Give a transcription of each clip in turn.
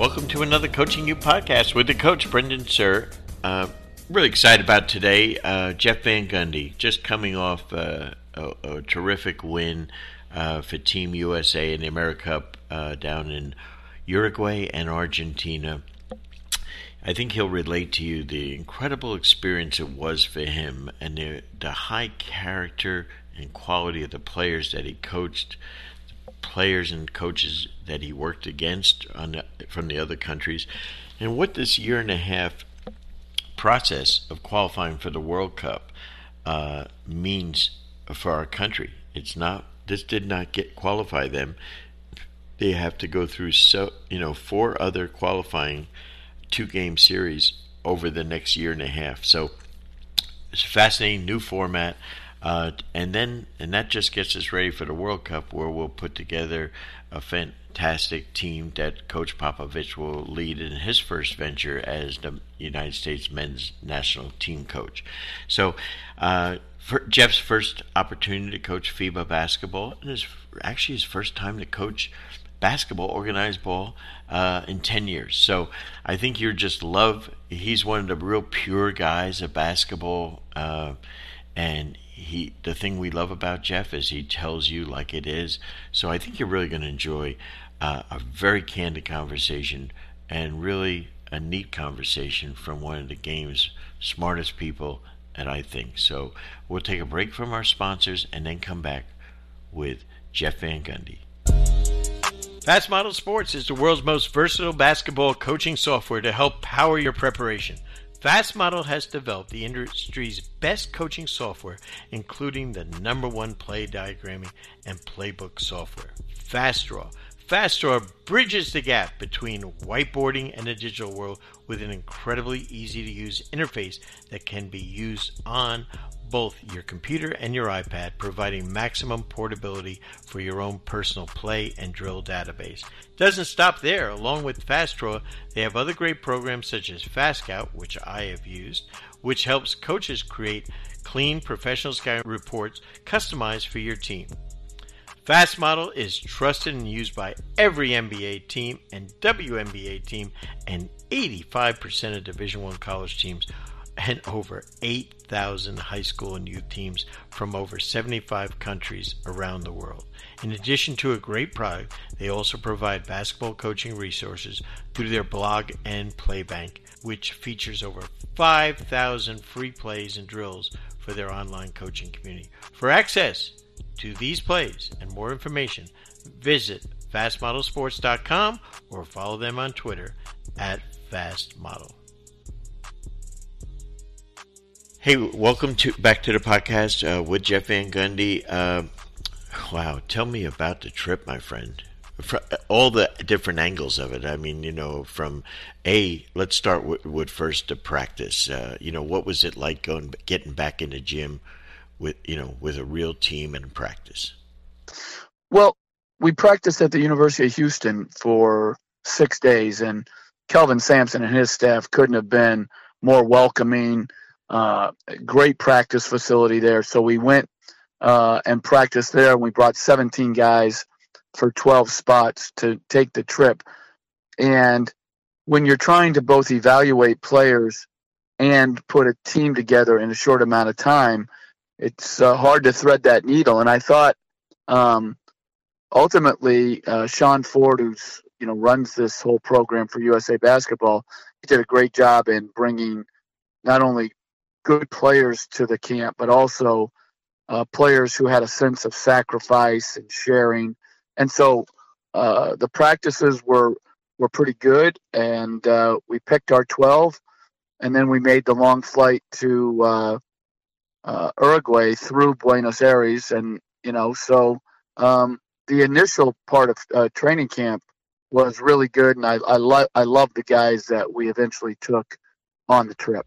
Welcome to another Coaching U podcast with the coach, Brendan Suhr. Uh, really excited about today. Uh, Jeff Van Gundy just coming off uh, a, a, terrific win uh, for Team USA in the AmeriCup uh, down in Uruguay and Argentina. I think he'll relate to you the incredible experience it was for him and the, the high character and quality of the players that he coached, players and coaches that he worked against the, from the other countries, and what this year and a half process of qualifying for the World Cup uh, means for our country. It's not. This did not get qualify them. They have to go through so you know four other qualifying two game series over the next year and a half. So it's a fascinating new format. Uh, and then, and that just gets us ready for the World Cup, where we'll put together a fantastic team that Coach Popovich will lead in his first venture as the United States men's national team coach. So, uh, Jeff's first opportunity to coach FIBA basketball, and his actually his first time to coach basketball, organized ball, uh, in 10 years. So I think you're just love. He's one of the real pure guys of basketball. Uh, and he, the thing we love about Jeff is he tells you like it is. So I think you're really going to enjoy uh, a very candid conversation and really a neat conversation from one of the game's smartest people and I think. So we'll take a break from our sponsors and then come back with Jeff Van Gundy. Fast Model Sports is the world's most versatile basketball coaching software to help power your preparation. Fast Model has developed the industry's best coaching software, including the number one play diagramming and playbook software, FastDraw. FastDraw bridges the gap between whiteboarding and the digital world with an incredibly easy to use interface that can be used on both your computer and your iPad, providing maximum portability for your own personal play and drill database. Doesn't stop there. Along with FastDraw, they have other great programs such as FastScout, which I have used, which helps coaches create clean professional scout reports customized for your team. Fast Model is trusted and used by every NBA team and WNBA team and 85% of Division 1 college teams and over 8,000 high school and youth teams from over 75 countries around the world. In addition to a great product, they also provide basketball coaching resources through their blog and playbank, which features over 5,000 free plays and drills for their online coaching community. For access to these plays and more information, visit fastmodelsports.com or follow them on Twitter at fastmodel. Hey, welcome to back to the podcast uh, with Jeff Van Gundy. Uh, wow, tell me about the trip, my friend. For all the different angles of it. I mean, you know, from a let's start with, with first the practice. Uh, you know, what was it like going getting back in the gym with you know with a real team and practice? Well, we practiced at the University of Houston for six days, and Kelvin Sampson and his staff couldn't have been more welcoming uh, great practice facility there. So we went uh, and practiced there, and we brought 17 guys for 12 spots to take the trip. And when you're trying to both evaluate players and put a team together in a short amount of time, it's uh, hard to thread that needle. And I thought um, ultimately, uh, Sean Ford, who's you know runs this whole program for USA Basketball, he did a great job in bringing not only good players to the camp, but also uh, players who had a sense of sacrifice and sharing. And so uh, the practices were were pretty good, and uh, we picked our 12, and then we made the long flight to uh, uh, Uruguay through Buenos Aires, and you know, so um, the initial part of uh, training camp was really good, and I I, lo- I love the guys that we eventually took on the trip.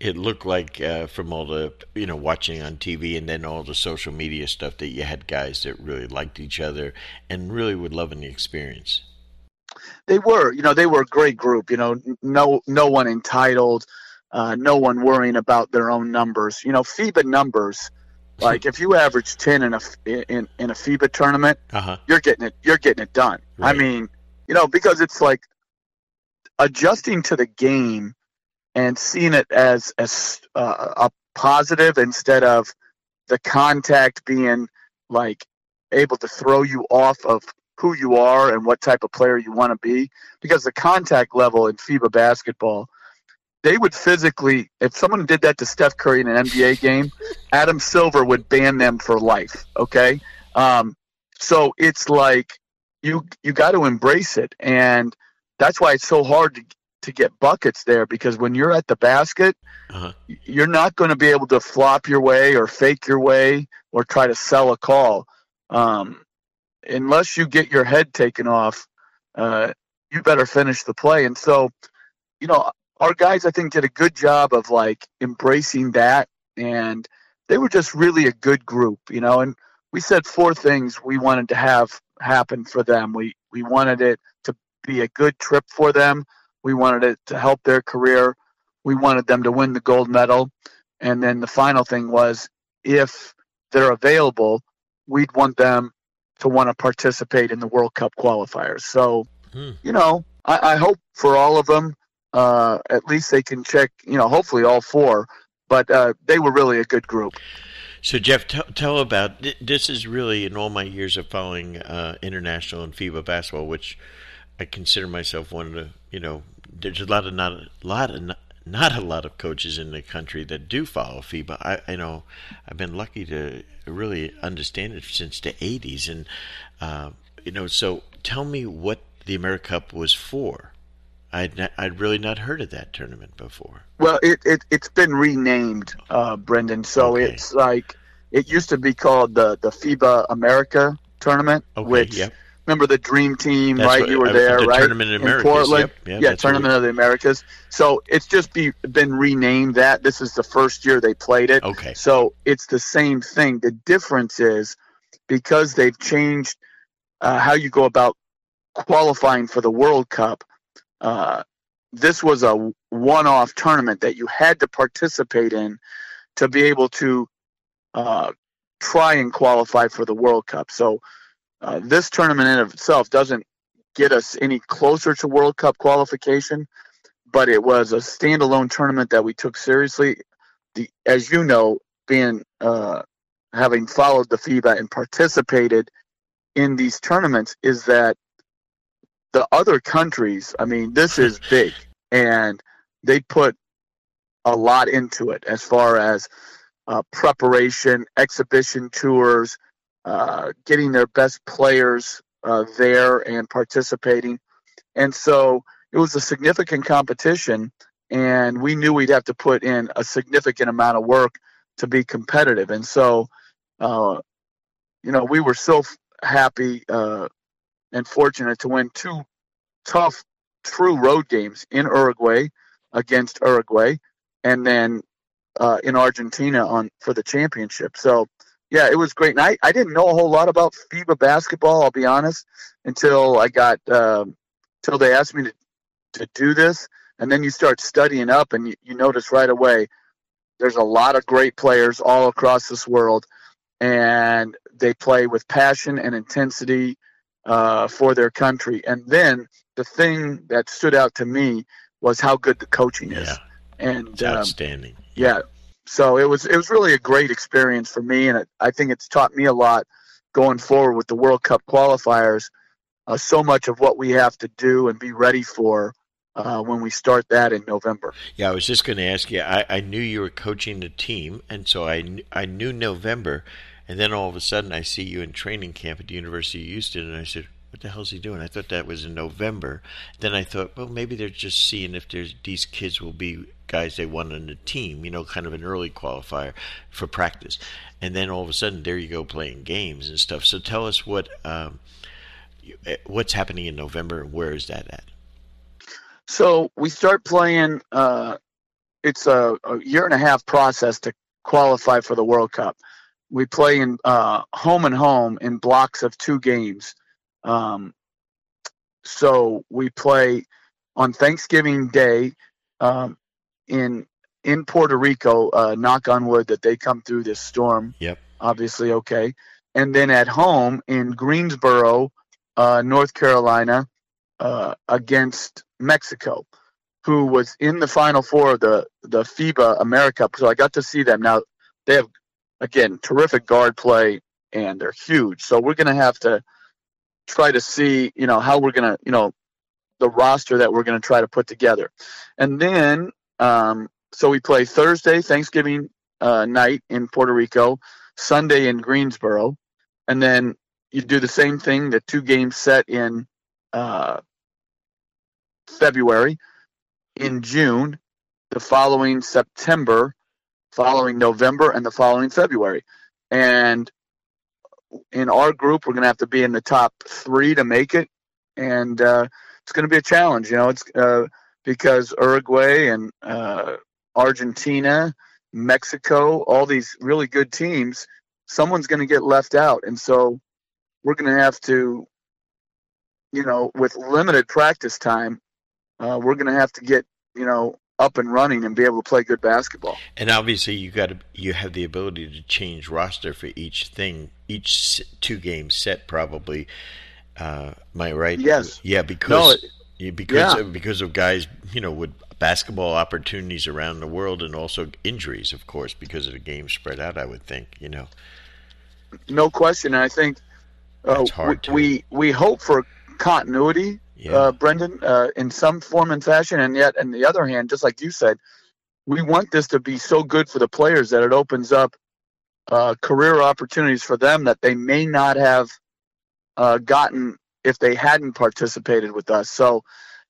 It looked like uh, from all the you know watching on TV and then all the social media stuff that you had guys that really liked each other and really were loving the experience. They were, you know, they were a great group. You know, no no one entitled, uh, no one worrying about their own numbers. You know, FIBA numbers. Like if you average ten in a in, in a FIBA tournament, uh-huh. you're getting it. You're getting it done. Right. I mean, you know, because it's like adjusting to the game and seeing it as as uh, a positive instead of the contact being like able to throw you off of who you are and what type of player you want to be. Because the contact level in FIBA basketball they would physically if someone did that to Steph Curry in an NBA game Adam Silver would ban them for life okay? Um, so it's like you you got to embrace it. And that's why it's so hard to to get buckets there because when you're at the basket, uh-huh. you're not going to be able to flop your way or fake your way or try to sell a call. Um, unless you get your head taken off, uh, you better finish the play. And so, you know, our guys, I think, did a good job of like embracing that. And they were just really a good group, you know. And we said four things we wanted to have happen for them. We, we wanted it to be a good trip for them we wanted it to help their career. We wanted them to win the gold medal. And then the final thing was if they're available, we'd want them to want to participate in the World Cup qualifiers. So, hmm. you know, I, I, hope for all of them, uh, at least they can check, you know, hopefully all four, but uh, they were really a good group. So, Jeff, t- tell about this. Is really in all my years of following uh, international and FIBA basketball, which I consider myself one of the, you know, there's a lot of not a lot of not, not a lot of coaches in the country that do follow FIBA. I, I know I've been lucky to really understand it since the 80s, and uh, you know. So tell me what the AmeriCup was for. I'd not, I'd really not heard of that tournament before. Well, it, it it's been renamed, uh, Brendan. So okay. it's like it used to be called the the FIBA America tournament, okay, which. Yep remember the Dream Team, That's right? What, you were there, the right? Tournament in, in Portland. Yep. yeah, Tournament of the Americas. So it's just be, been renamed that. This is the first year they played it. Okay. So it's the same thing. The difference is because they've changed uh, how you go about qualifying for the World Cup. Uh, this was a one-off tournament that you had to participate in to be able to uh, try and qualify for the World Cup. So uh, this tournament in itself doesn't get us any closer to World Cup qualification, but it was a standalone tournament that we took seriously. The, as you know, being uh, having followed the FIBA and participated in these tournaments, is that the other countries. I mean, this is big, and they put a lot into it as far as uh, preparation, exhibition tours, uh, getting their best players uh, there and participating. And so it was a significant competition, and we knew we'd have to put in a significant amount of work to be competitive. And so, uh, you know, we were so happy uh, and fortunate to win two tough, true road games in Uruguay against Uruguay, and then uh, in Argentina on for the championship. So yeah, it was great. And I, I didn't know a whole lot about FIBA basketball, I'll be honest, until I got, um, until they asked me to, to do this. And then you start studying up and you, you notice right away there's a lot of great players all across this world. And they play with passion and intensity uh, for their country. And then the thing that stood out to me was how good the coaching is. Yeah. And it's um, outstanding. Yeah, so it was it was really a great experience for me, and it, I think it's taught me a lot going forward with the World Cup qualifiers. Uh, so much of what we have to do and be ready for uh, when we start that in November. Yeah, I was just going to ask you. I, I knew you were coaching the team, and so I I knew November, and then all of a sudden I see you in training camp at the University of Houston, and I said, what the hell's he doing? I thought that was in November. Then I thought, well, maybe they're just seeing if there's these kids will be guys they want on the team, you know, kind of an early qualifier for practice. And then all of a sudden, there you go playing games and stuff. So tell us what um, what's happening in November and where is that at? So we start playing. Uh, it's a, a, year and a half process to qualify for the World Cup. We play in uh, home and home in blocks of two games. Um, so we play on Thanksgiving Day um, in in Puerto Rico. Uh, knock on wood that they come through this storm. Yep. Obviously, okay. And then at home in Greensboro, uh, North Carolina, uh, against Mexico, who was in the Final Four of the the FIBA America. So I got to see them. Now they have again terrific guard play and they're huge. So we're going to have to try to see, you know, how we're going to, you know, the roster that we're going to try to put together. And then, um, so we play Thursday, Thanksgiving uh, night in Puerto Rico, Sunday in Greensboro, and then you do the same thing, the two games set in uh, February, in June, the following September, following November, and the following February. And in our group, we're going to have to be in the top three to make it. And uh, it's going to be a challenge. You know, it's uh, because Uruguay and uh, Argentina, Mexico, all these really good teams, someone's going to get left out, and so we're going to have to, you know, with limited practice time, uh, we're going to have to get you know up and running and be able to play good basketball. And obviously, you got to you have the ability to change roster for each thing, each two game set probably. Uh, am I right? Yes. Yeah, because no, because yeah. Of, because of guys, you know, with basketball opportunities around the world, and also injuries, of course, because of the game spread out. I would think, you know. No question. I think uh, we, we we hope for continuity, yeah. uh, Brendan, uh, in some form and fashion, and yet, on the other hand, just like you said, we want this to be so good for the players that it opens up uh, career opportunities for them that they may not have uh, gotten if they hadn't participated with us. So,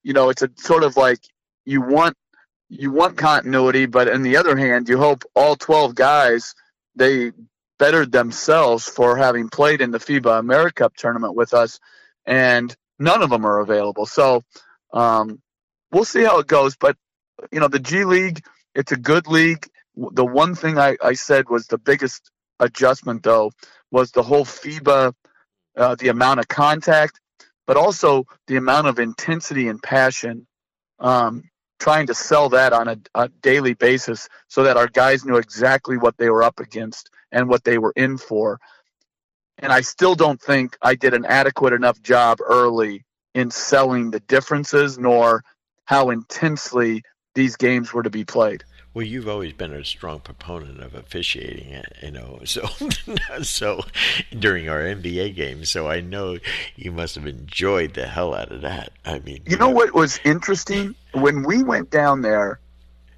you know, it's a sort of like you want you want continuity, but on the other hand, you hope all 12 guys they bettered themselves for having played in the FIBA AmeriCup tournament with us, and none of them are available. So um, we'll see how it goes. But you know, the G League, it's a good league. The one thing I, I said was the biggest adjustment, though, was the whole FIBA uh, the amount of contact, but also the amount of intensity and passion. Um, trying to sell that on a, a, daily basis so that our guys knew exactly what they were up against and what they were in for. And I still don't think I did an adequate enough job early in selling the differences nor how intensely these games were to be played. Well, you've always been a strong proponent of officiating, eh, you know. So, so during our NBA games, so I know you must have enjoyed the hell out of that. I mean, you, you know, know what was interesting when we went down there,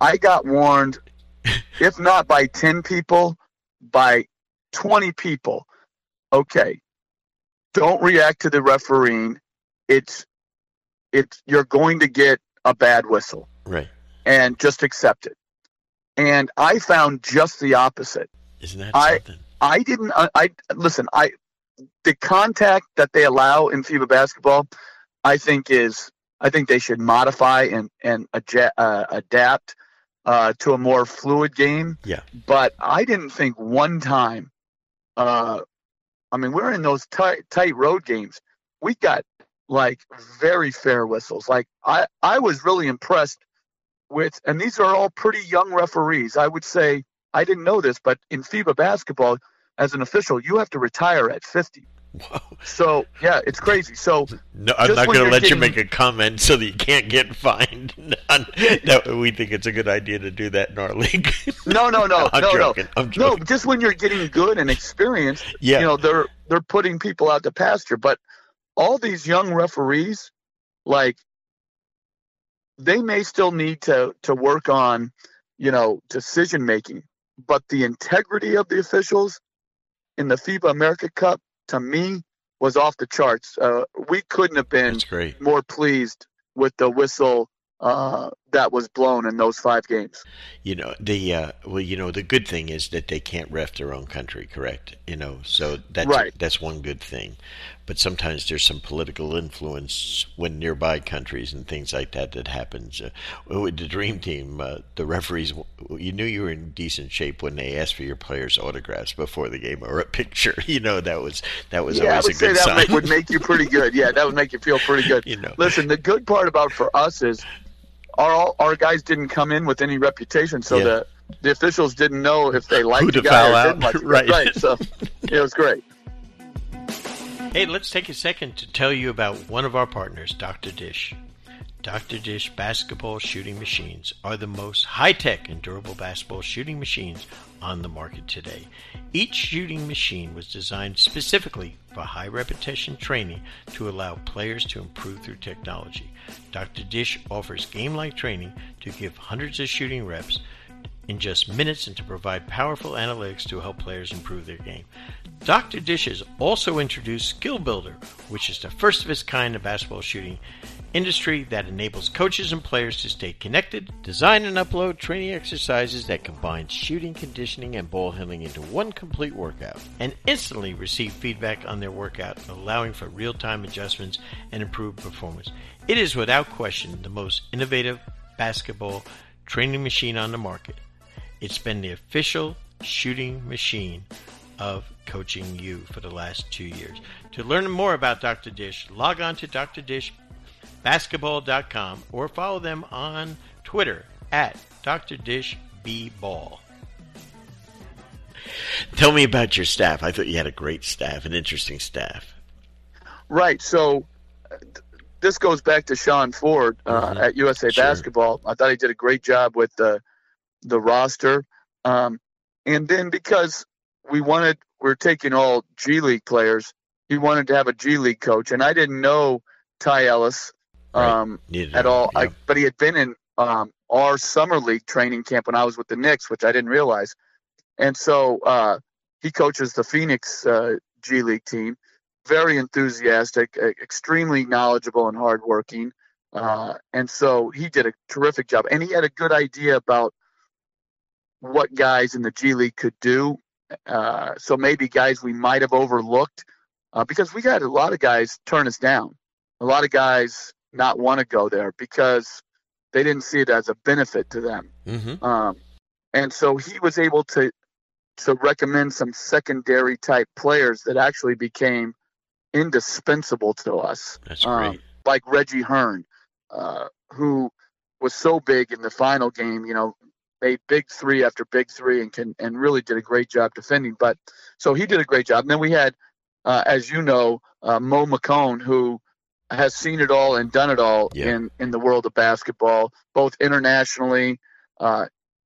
I got warned, if not by ten people, by twenty people. Okay, don't react to the refereeing. It's, it's you're going to get a bad whistle, right? And just accept it and I found just the opposite. Isn't that I, something? I didn't. I, I listen. I the contact that they allow in FIBA basketball, I think is I think they should modify and and adjust, uh, adapt uh, to a more fluid game. Yeah. But I didn't think one time. Uh, I mean, we're in those tight tight road games. We got like very fair whistles. Like I I was really impressed with, and these are all pretty young referees. I would say, I didn't know this, but in FIBA basketball, as an official, you have to retire at 50. So yeah, it's crazy. So no, I'm not going to let getting... you make a comment so that you can't get fined. no, we think it's a good idea to do that in our league. no, no, no, I'm no, joking. no. I'm joking. No, just when you're getting good and experienced, yeah. you know, they're they're putting people out to pasture. But all these young referees, like they may still need to to work on, you know, decision making, but the integrity of the officials in the FIBA AmeriCup to me was off the charts. Uh, we couldn't have been more pleased with the whistle uh, that was blown in those five games. You know the uh, well, you know the good thing is that they can't ref their own country, correct? You know, so that's right. that's one good thing. But sometimes there's some political influence when nearby countries and things like that that happens. Uh, with the Dream Team, uh, the referees, you knew you were in decent shape when they asked for your players' autographs before the game or a picture. You know that was that was yeah, always a good sign. That would make you pretty good. Yeah, that would make you feel pretty good. you know, listen, the good part about for us is our our guys didn't come in with any reputation, so yeah. the the officials didn't know if they liked Who the guy or out. didn't like right. right. So it was great. Hey, let's take a second to tell you about one of our partners, Dr. Dish. Dr. Dish basketball shooting machines are the most high tech and durable basketball shooting machines on the market today. Each shooting machine was designed specifically for high repetition training to allow players to improve through technology. Dr. Dish offers game like training to give hundreds of shooting reps in just minutes and to provide powerful analytics to help players improve their game. Dr. Dish has also introduced Skill Builder, which is the first of its kind in basketball shooting industry that enables coaches and players to stay connected, design and upload training exercises that combine shooting, conditioning, and ball handling into one complete workout, and instantly receive feedback on their workout, allowing for real time adjustments and improved performance. It is without question the most innovative basketball training machine on the market. It's been the official shooting machine of Coaching U for the last two years. To learn more about Dr. Dish, log on to drdishbasketball.com or follow them on Twitter at drdishbball. Tell me about your staff. I thought you had a great staff, an interesting staff. Right. So this goes back to Sean Ford uh, mm-hmm. at USA sure. Basketball. I thought he did a great job with the the roster, um, and then because we wanted we are taking all G League players, he wanted to have a G League coach, and I didn't know Ty Ellis um, right. at all. Yeah. I, but he had been in um, our summer league training camp when I was with the Knicks, which I didn't realize, and so uh, he coaches the Phoenix uh, G League team very enthusiastic, extremely knowledgeable and hardworking. Uh, and so he did a terrific job. And he had a good idea about what guys in the G League could do. Uh, so maybe guys we might have overlooked uh, because we got a lot of guys turn us down. A lot of guys not want to go there because they didn't see it as a benefit to them. Mm-hmm. Um, and so he was able to to recommend some secondary type players that actually became indispensable to us. That's um, like Reggie Hearn, uh, who was so big in the final game, you know, made big three after big three and can and really did a great job defending. But so he did a great job. And then we had, uh, as you know, uh, Mo McHone, who has seen it all and done it all yeah. in in the world of basketball, both internationally, uh,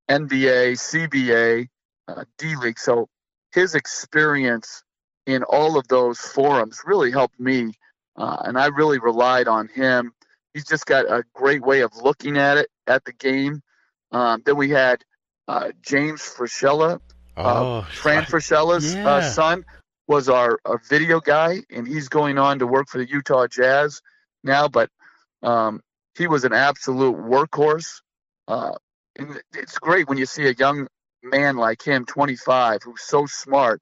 NBA, CBA, uh, D League. So his experience in all of those forums really helped me. Uh, and I really relied on him. He's just got a great way of looking at it, at the game. Um, then we had uh, James Fraschilla, uh, oh, Fran Fraschilla's uh, yeah. son, was our, our video guy, and he's going on to work for the Utah Jazz now. But um, he was an absolute workhorse. Uh, and it's great when you see a young man like him, 25, who's so smart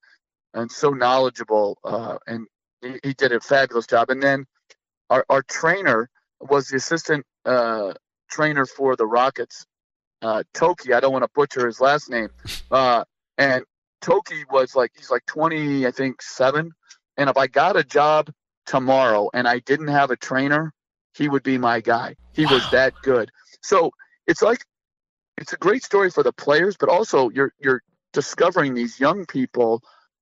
and so knowledgeable, uh, and he, he, did a fabulous job. And then our, our trainer was the assistant uh, trainer for the Rockets, uh, Toki. I don't want to butcher his last name. Uh, and Toki was like he's like 20, I think seven. And if I got a job tomorrow and I didn't have a trainer, he would be my guy. He wow. was that good. So it's like it's a great story for the players, but also you're you're discovering these young people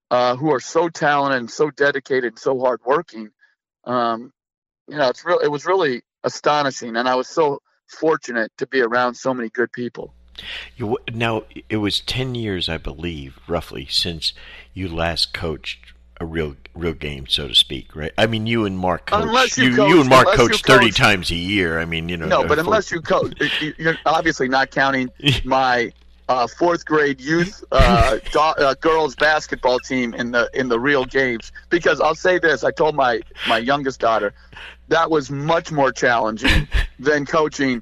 uh, who are so talented and so dedicated and so hardworking. Um, you know, it's real. It was really astonishing, and I was so fortunate to be around so many good people. You, now it was ten years, I believe, roughly, since you last coached a real real game, so to speak, right? I mean, you and Mark coach. You, you, coach, you, and Mark coach thirty times a year. I mean, you know. No, but unless you coach, you're obviously not counting my uh, fourth grade youth uh, do- uh, girls basketball team in the in the real games. Because I'll say this, I told my my youngest daughter that was much more challenging than coaching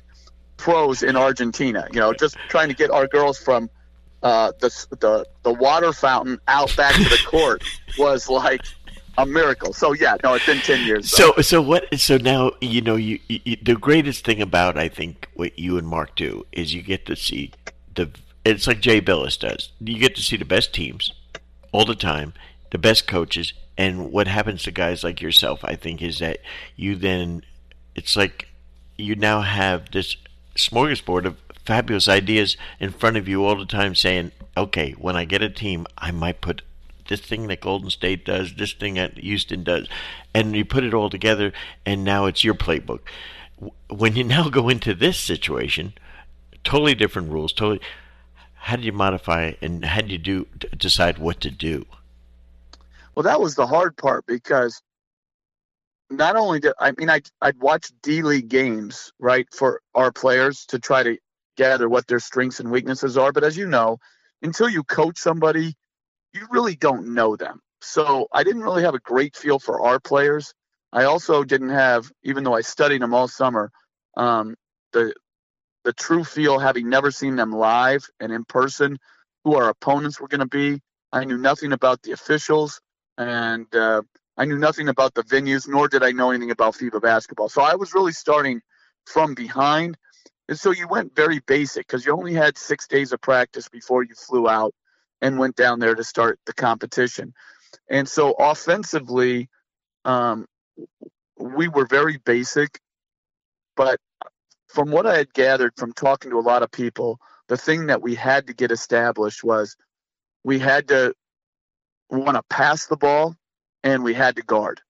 pros in Argentina. You know, just trying to get our girls from uh, the the the water fountain out back to the court was like a miracle. So yeah, no, it's been ten years. So so, so what? So now you know you, you, the greatest thing about I think what you and Mark do is you get to see the it's like Jay Bilas does. You get to see the best teams all the time, the best coaches, and what happens to guys like yourself, I think, is that you then it's like you now have this smorgasbord of fabulous ideas in front of you all the time saying, okay, when I get a team, I might put this thing that Golden State does, this thing that Houston does, and you put it all together, and now it's your playbook. When you now go into this situation, totally different rules, totally. How did you modify and how did you do decide what to do? Well, that was the hard part because not only did I mean I I'd watch D League games right for our players to try to gather what their strengths and weaknesses are, but as you know, until you coach somebody, you really don't know them. So I didn't really have a great feel for our players. I also didn't have, even though I studied them all summer, um, the the true feel having never seen them live and in person, who our opponents were going to be. I knew nothing about the officials, and uh, I knew nothing about the venues, nor did I know anything about FIBA basketball. So I was really starting from behind. And so you went very basic because you only had six days of practice before you flew out and went down there to start the competition. And so offensively, um, we were very basic, but from what I had gathered from talking to a lot of people, the thing that we had to get established was we had to want to pass the ball and we had to guard.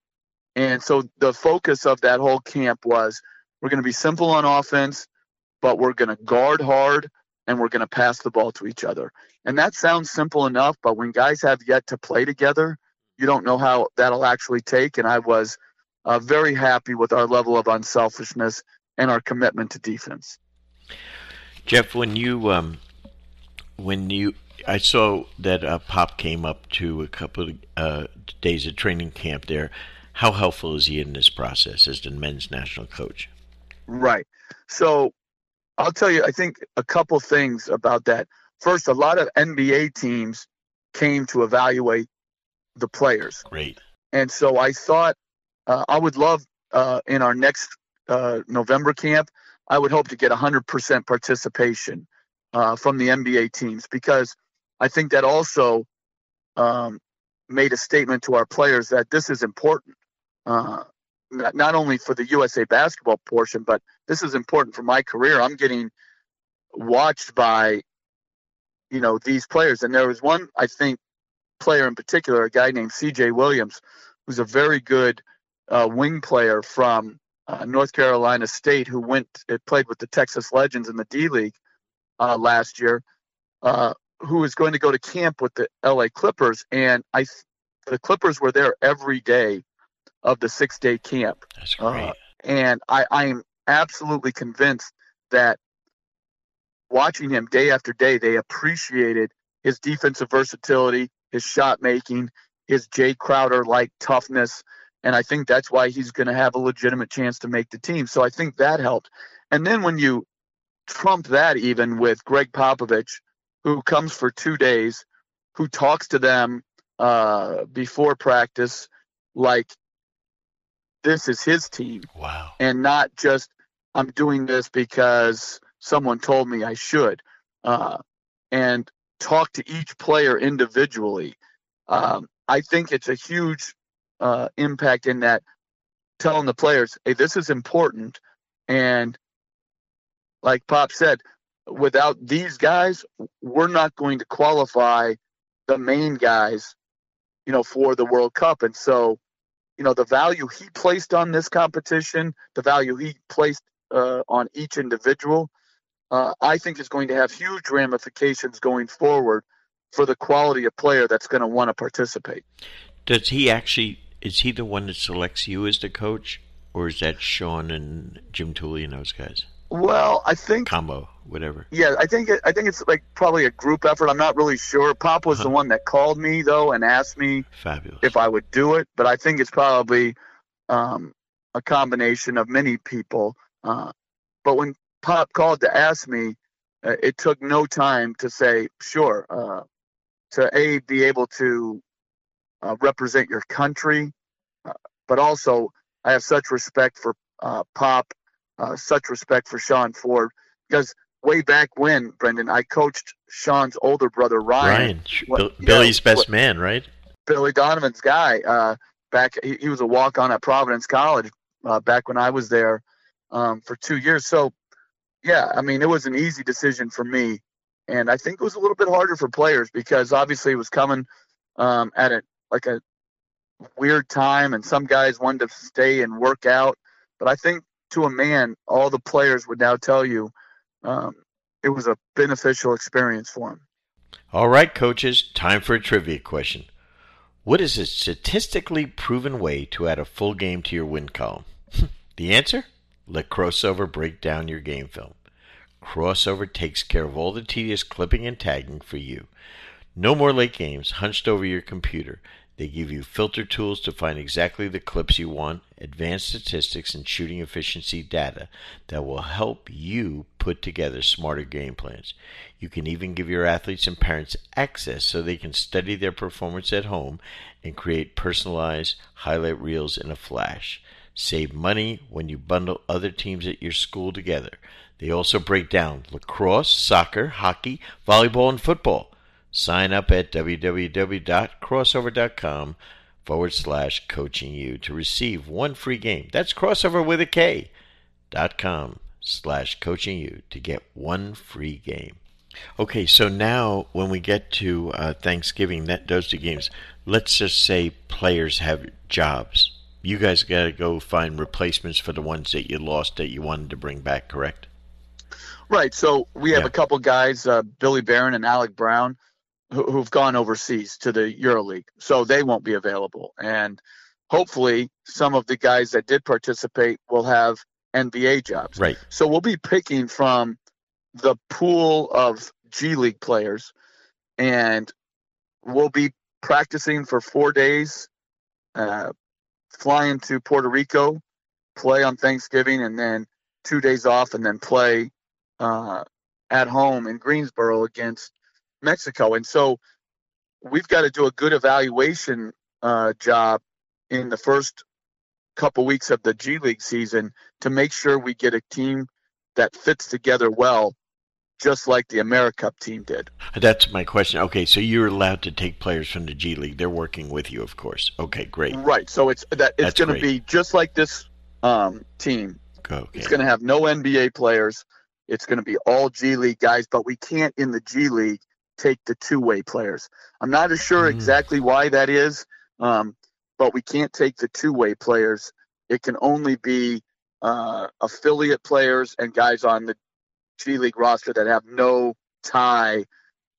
And so the focus of that whole camp was we're going to be simple on offense, but we're going to guard hard and we're going to pass the ball to each other. And that sounds simple enough, but when guys have yet to play together, you don't know how that'll actually take. And I was uh, very happy with our level of unselfishness and our commitment to defense. Jeff, when you um, when you I saw that uh, Pop came up to a couple of uh, days of training camp there. How helpful is he in this process as the men's national coach? Right. So I'll tell you, I think a couple things about that. First, a lot of NBA teams came to evaluate the players. Great. And so I thought uh, I would love uh, in our next uh, November camp, I would hope to get 100% participation uh, from the NBA teams because I think that also um, made a statement to our players that this is important, uh, not, not only for the USA basketball portion, but this is important for my career. I'm getting watched by, you know, these players. And there was one, I think, player in particular, a guy named C.J. Williams, who's a very good uh, wing player from uh, North Carolina State, who went played with the Texas Legends in the D League uh, last year. Uh, who is going to go to camp with the LA Clippers, and I, the Clippers were there every day of the six day camp. That's uh, great. And I, I am absolutely convinced that watching him day after day, they appreciated his defensive versatility, his shot making, his Jae Crowder like toughness. And I think that's why he's going to have a legitimate chance to make the team. So I think that helped. And then when you trump that even with Gregg Popovich, who comes for two days, who talks to them uh, before practice like this is his team. Wow. And not just I'm doing this because someone told me I should. Uh, and talk to each player individually. Um, I think it's a huge uh, impact in that telling the players, hey, this is important. And like Pop said, without these guys, we're not going to qualify the main guys, you know, for the World Cup. And so, you know, the value he placed on this competition, the value he placed uh, on each individual, uh, I think is going to have huge ramifications going forward for the quality of player that's going to want to participate. Does he actually? Is he the one that selects you as the coach, or is that Sean and Jim Tooley and those guys? Well, I think combo, whatever. Yeah, I think it, I think it's like probably a group effort. I'm not really sure. Pop was uh-huh. the one that called me though and asked me Fabulous. if I would do it, but I think it's probably um, a combination of many people. Uh, but when Pop called to ask me, uh, it took no time to say sure. Uh, to a be able to uh, represent your country, uh, but also I have such respect for uh, Pop uh, such respect for Sean Ford because way back when, Brendan, I coached Sean's older brother Ryan. Ryan, what, Billy's know, best what, man, right? Billy Donovan's guy. Uh, back, he, he, was a walk-on at Providence College uh, back when I was there um, for two years. So, yeah, I mean, it was an easy decision for me, and I think it was a little bit harder for players because obviously it was coming um, at a like a weird time, and some guys wanted to stay and work out. But I think to a man, all the players would now tell you um, it was a beneficial experience for them. All right, coaches, time for a trivia question. What is a statistically proven way to add a full game to your win column? the answer? Let Krossover break down your game film. Krossover takes care of all the tedious clipping and tagging for you. No more late games hunched over your computer. They give you filter tools to find exactly the clips you want, advanced statistics and shooting efficiency data that will help you put together smarter game plans. You can even give your athletes and parents access so they can study their performance at home and create personalized highlight reels in a flash. Save money when you bundle other teams at your school together. They also break down lacrosse, soccer, hockey, volleyball, and football. Sign up at www.krossover.com forward slash coaching you to receive one free game. That's crossover with a K dot com slash coaching you to get one free game. Okay, so now when we get to uh, Thanksgiving, that those two games, let's just say players have jobs. You guys got to go find replacements for the ones that you lost that you wanted to bring back, correct? Right. So we have yeah. a couple guys, uh, Billy Baron and Alec Brown, who, who've gone overseas to the EuroLeague, so they won't be available. And hopefully, some of the guys that did participate will have NBA jobs. Right. So we'll be picking from the pool of G League players, and we'll be practicing for four days, uh, flying to Puerto Rico, play on Thanksgiving, and then two days off, and then play uh, at home in Greensboro against Mexico. And so we've got to do a good evaluation uh, job in the first couple weeks of the G League season to make sure we get a team that fits together well, just like the AmeriCup team did. That's my question. Okay, so you're allowed to take players from the G League. They're working with you, of course. Okay, great. Right. So it's that it's going to be just like this um, team. Okay. It's going to have no NBA players. It's going to be all G League guys, but we can't in the G League take the two-way players. I'm not as sure mm. exactly why that is, um, but we can't take the two-way players. It can only be uh, affiliate players and guys on the G League roster that have no tie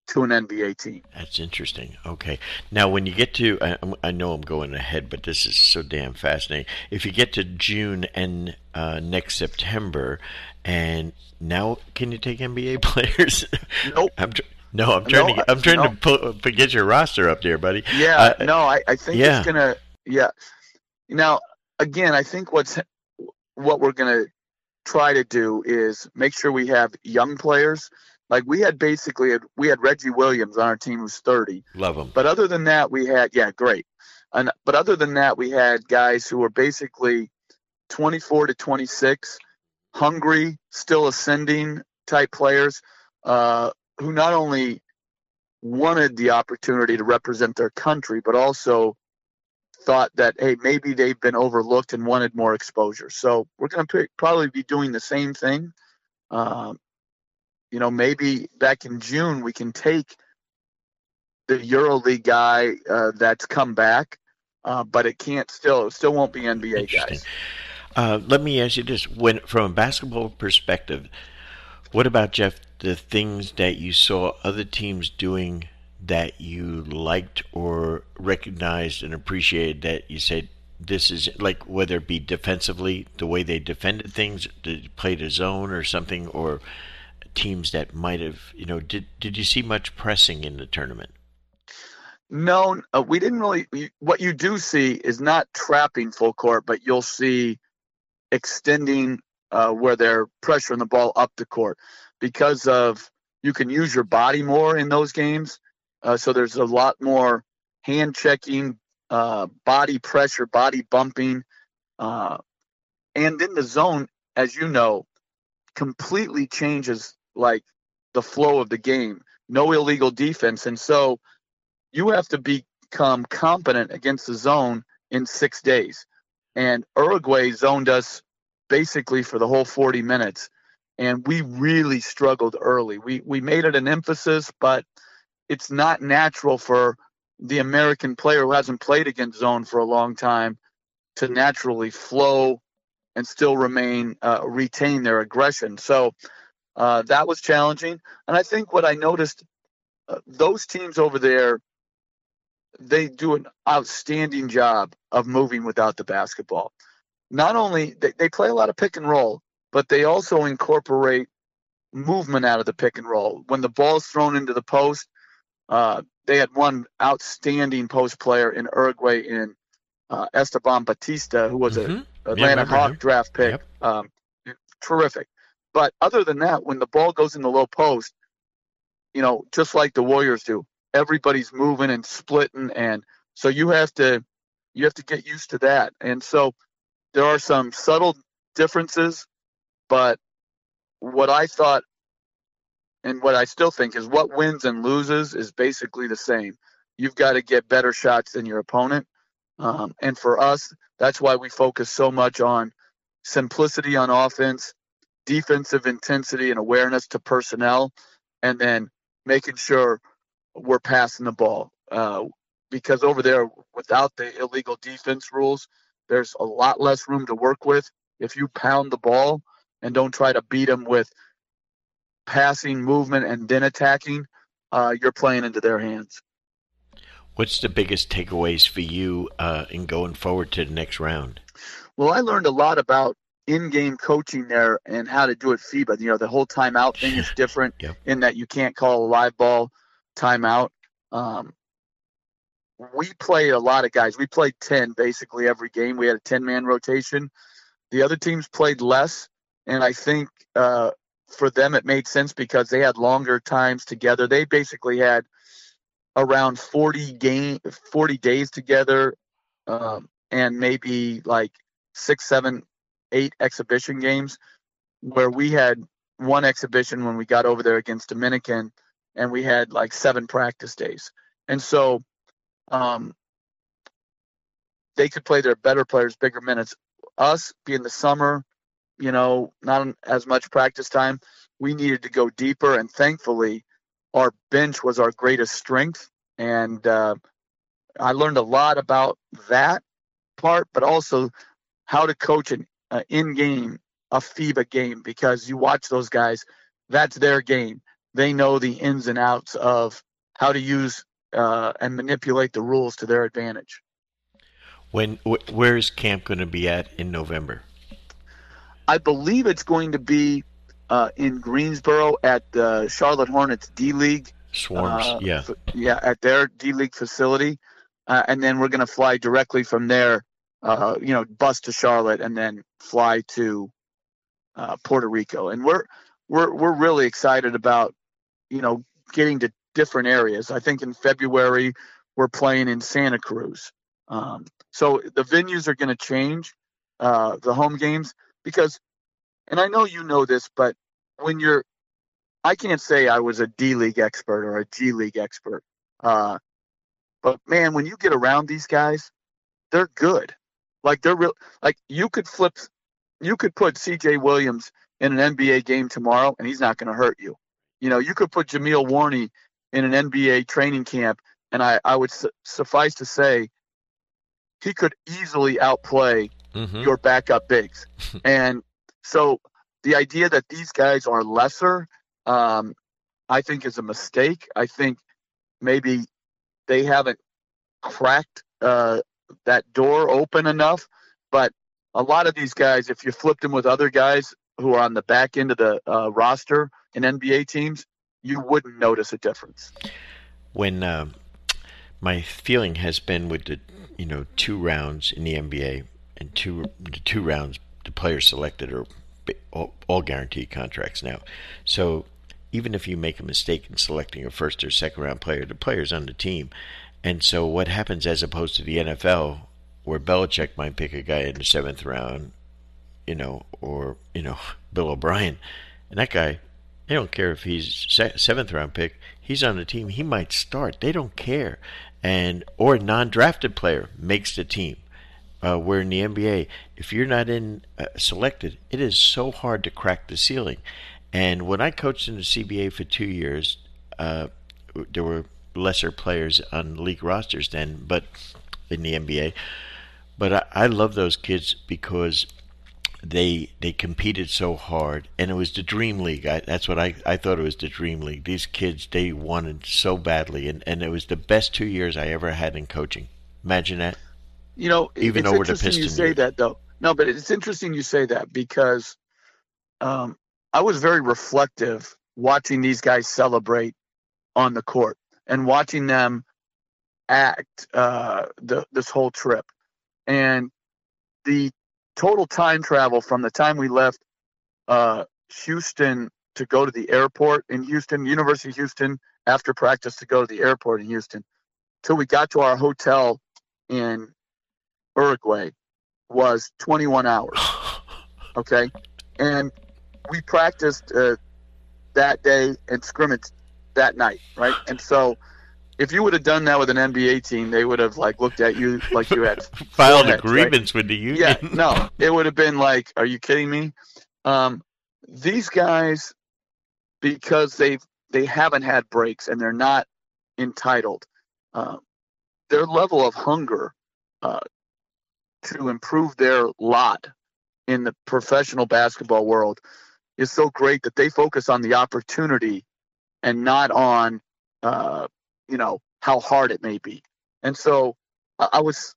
to an NBA team. That's interesting. Okay. Now, when you get to, I, I, know I'm going ahead, but this is so damn fascinating. If you get to June and uh, next September, and now can you take NBA players? Nope. I'm no, I'm trying no, to. I'm trying no. to put, to get your roster up there, buddy. Yeah. Uh, no, I, I think yeah. it's gonna. Yeah. Now, again, I think what's what we're gonna try to do is make sure we have young players. Like we had basically we had Reggie Williams on our team who's 30. Love him. But other than that, we had yeah, great. And but other than that, we had guys who were basically 24 to 26, hungry, still ascending type players. Uh, who not only wanted the opportunity to represent their country, but also thought that hey maybe they've been overlooked and wanted more exposure. So we're going to probably be doing the same thing. Um, you know, maybe back in June we can take the EuroLeague guy uh, that's come back, uh, but it can't still it still won't be NBA guys. Uh, let me ask you this: when from a basketball perspective, what about Jeff? The things that you saw other teams doing that you liked or recognized and appreciated that you said this is like whether it be defensively the way they defended things, played a zone or something, or teams that might have you know did did you see much pressing in the tournament? No, uh, we didn't really. What you do see is not trapping full court, but you'll see extending uh, where they're pressuring the ball up the court because of you can use your body more in those games. Uh, so there's a lot more hand checking, uh, body pressure, body bumping, uh, and in the zone, as you know, completely changes like the flow of the game. No illegal defense, and so you have to become competent against the zone in six days. And Uruguay zoned us basically for the whole 40 minutes. And we really struggled early. We we made it an emphasis, but it's not natural for the American player who hasn't played against zone for a long time to naturally flow and still remain uh, retain their aggression. So uh, that was challenging. And I think what I noticed, uh, those teams over there, they do an outstanding job of moving without the basketball. Not only they, they play a lot of pick and roll, but they also incorporate movement out of the pick and roll. When the ball's thrown into the post, uh, they had one outstanding post player in Uruguay in uh, Esteban Batista, who was mm-hmm. a Atlanta Hawk him. draft pick. Yep. Um, terrific. But other than that, when the ball goes in the low post, you know, just like the Warriors do, everybody's moving and splitting, and so you have to you have to get used to that. And so there are some subtle differences, but what I thought and what I still think is what wins and loses is basically the same. You've got to get better shots than your opponent. Um, and for us, that's why we focus so much on simplicity on offense, defensive intensity and awareness to personnel, and then making sure we're passing the ball. Uh, because over there, without the illegal defense rules, there's a lot less room to work with. If you pound the ball and don't try to beat them with passing, movement, and then attacking, uh, you're playing into their hands. What's the biggest takeaways for you uh, in going forward to the next round? Well, I learned a lot about in-game coaching there and how to do it FIBA. You know, the whole timeout thing is different yep. in that you can't call a live ball timeout. Um, we played a lot of guys. We played 10 basically every game. We had a 10 man rotation. The other teams played less. And I think uh, for them it made sense because they had longer times together. They basically had around 40 game 40 days together um, and maybe like six seven eight exhibition games where we had one exhibition when we got over there against dominican and we had like seven practice days and so um, they could play their better players bigger minutes us being the summer you know, not as much practice time. We needed to go deeper, and thankfully, our bench was our greatest strength. And uh, I learned a lot about that part, but also how to coach an uh, in-game a FIBA game because you watch those guys, that's their game. They know the ins and outs of how to use uh, and manipulate the rules to their advantage. When wh- where is camp going to be at in November? I believe it's going to be uh, in Greensboro at the Charlotte Hornets D League. Swarms, uh, yeah, yeah, at their D League facility, uh, and then we're going to fly directly from there. Uh, you know, bus to Charlotte and then fly to uh, Puerto Rico, and we're we're we're really excited about you know getting to different areas. I think in February we're playing in Santa Cruz. Um, so the venues are going to change, uh, the home games because, and I know you know this, but when you're, I can't say I was a D League expert or a G League expert, uh, but man, when you get around these guys, they're good. Like they're real. Like you could flip, you could put C.J. Williams in an NBA game tomorrow, and he's not going to hurt you. You know, you could put Jameel Warney in an NBA training camp, and I, I would su- suffice to say, he could easily outplay mm-hmm. your backup bigs. and so the idea that these guys are lesser, um, I think is a mistake. I think maybe they haven't cracked uh, that door open enough. But a lot of these guys, if you flipped them with other guys who are on the back end of the uh, roster in NBA teams, you wouldn't notice a difference. When uh, my feeling has been with the you know two rounds in the NBA, and two the two rounds the players selected are all, all guaranteed contracts now. So even if you make a mistake in selecting a first or second round player, the player's on the team. And so what happens as opposed to the NFL, where Belichick might pick a guy in the seventh round, you know, or you know Bill O'Brien, and that guy, they don't care if he's seventh round pick, he's on the team, he might start. They don't care, and or a non drafted player makes the team uh, where in the NBA, if you're not in uh, selected, it is so hard to crack the ceiling. And when I coached in the CBA for two years, uh, there were lesser players on league rosters then, but in the NBA. But I, I love those kids because they they competed so hard and it was the dream league I, that's what I, I thought it was the dream league these kids they wanted so badly and, and it was the best two years i ever had in coaching imagine that you know even the Pistons you say years. that though no but it's interesting you say that because um, i was very reflective watching these guys celebrate on the court and watching them act uh, the, this whole trip and the total time travel from the time we left uh, Houston to go to the airport in Houston, University of Houston, after practice to go to the airport in Houston, till we got to our hotel in Uruguay was 21 hours. Okay, and we practiced uh, that day and scrimmaged that night, right? And so if you would have done that with an NBA team, they would have like looked at you like you had filed heads, agreements right? with the union. Yeah, no, it would have been like, "Are you kidding me?" Um, these guys, because they've they haven't had breaks and they're not entitled, uh, their level of hunger uh, to improve their lot in the professional basketball world is so great that they focus on the opportunity and not on uh, you know how hard it may be. And so I was,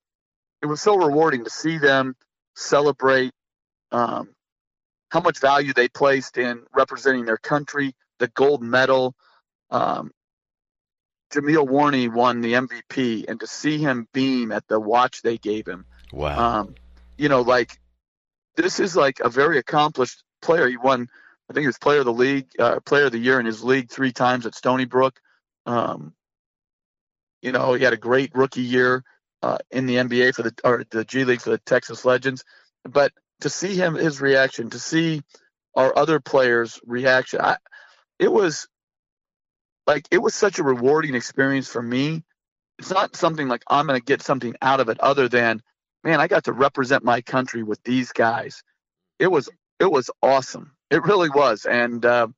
it was so rewarding to see them celebrate um, how much value they placed in representing their country, the gold medal. Um, Jameel Warney won the MVP, and to see him beam at the watch they gave him. Wow. Um, you know, like this is like a very accomplished player. He won, I think he was player of the league, uh, player of the year in his league three times at Stony Brook. Um, you know, he had a great rookie year uh, in the NBA for the or the G League for the Texas Legends. But to see him, his reaction, to see our other players' reaction, I, it was like it was such a rewarding experience for me. It's not something like I'm going to get something out of it other than, man, I got to represent my country with these guys. It was it was awesome. It really was, and uh,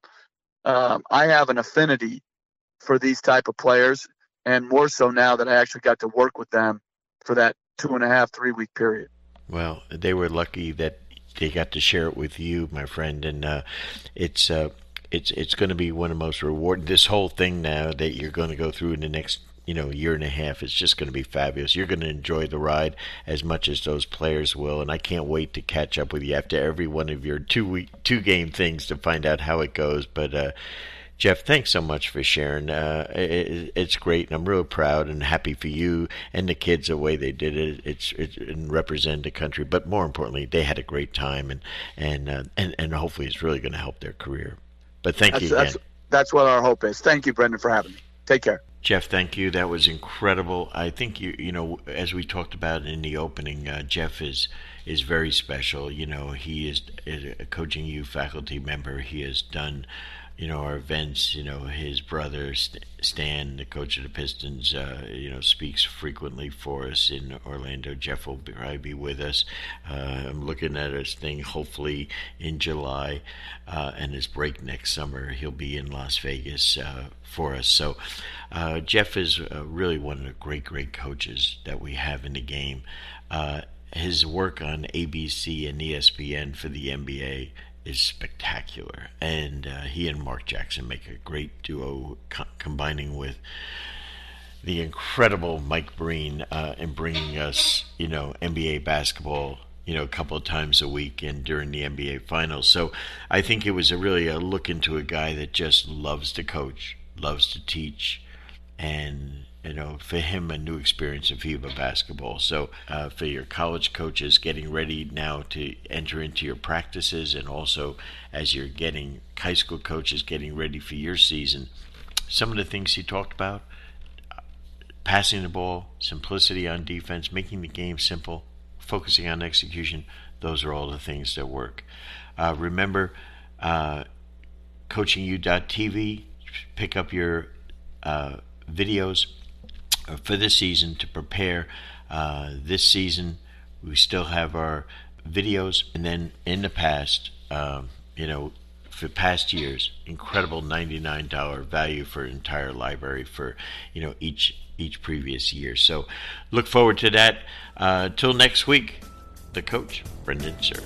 I have an affinity for these type of players and more so now that I actually got to work with them for that two and a half, three week period. Well, they were lucky that they got to share it with you, my friend, and uh, it's uh, it's it's going to be one of the most rewarding. This whole thing now that you're going to go through in the next you know a year and a half is just going to be fabulous. You're going to enjoy the ride as much as those players will, and I can't wait to catch up with you after every one of your two week two game things to find out how it goes. But uh, Jeff, thanks so much for sharing. Uh, it, it's great, and I'm real proud and happy for you and the kids the way they did it. It's, it's and represent the country, but more importantly, they had a great time, and and uh, and and hopefully, it's really going to help their career. But thank that's, you again. That's, that's what our hope is. Thank you, Brendan, for having me. Take care. Jeff, thank you. That was incredible. I think you you know as we talked about in the opening, uh, Jeff is is very special. You know, he is a Coaching U faculty member. He has done you know, our Vince, you know, his brother Stan, the coach of the Pistons, uh, you know, speaks frequently for us in Orlando. Jeff will probably be with us. Uh, I'm looking at his thing, hopefully in July, uh, and his break next summer. He'll be in Las Vegas uh, for us. So, uh, Jeff is uh, really one of the great, great coaches that we have in the game. his work on ABC and ESPN for the NBA is spectacular, and uh, he and Mark Jackson make a great duo, co- combining with the incredible Mike Breen uh, in bringing us, you know, NBA basketball, you know, a couple of times a week and during the NBA finals. So I think it was a really a look into a guy that just loves to coach, loves to teach, and you know, for him, a new experience of FIBA basketball. So, uh, for your college coaches getting ready now to enter into your practices, and also as you're getting high school coaches getting ready for your season, some of the things he talked about passing the ball, simplicity on defense, making the game simple, focusing on execution those are all the things that work. Uh, remember, uh, coachingu.tv, pick up your uh, videos for this season to prepare uh, this season. We still have our videos, and then in the past, um, you know, for past years. Incredible $99 value for entire library for, you know, each each previous year. So look forward to that. Uh, till next week, the coach, Brendan Suhr.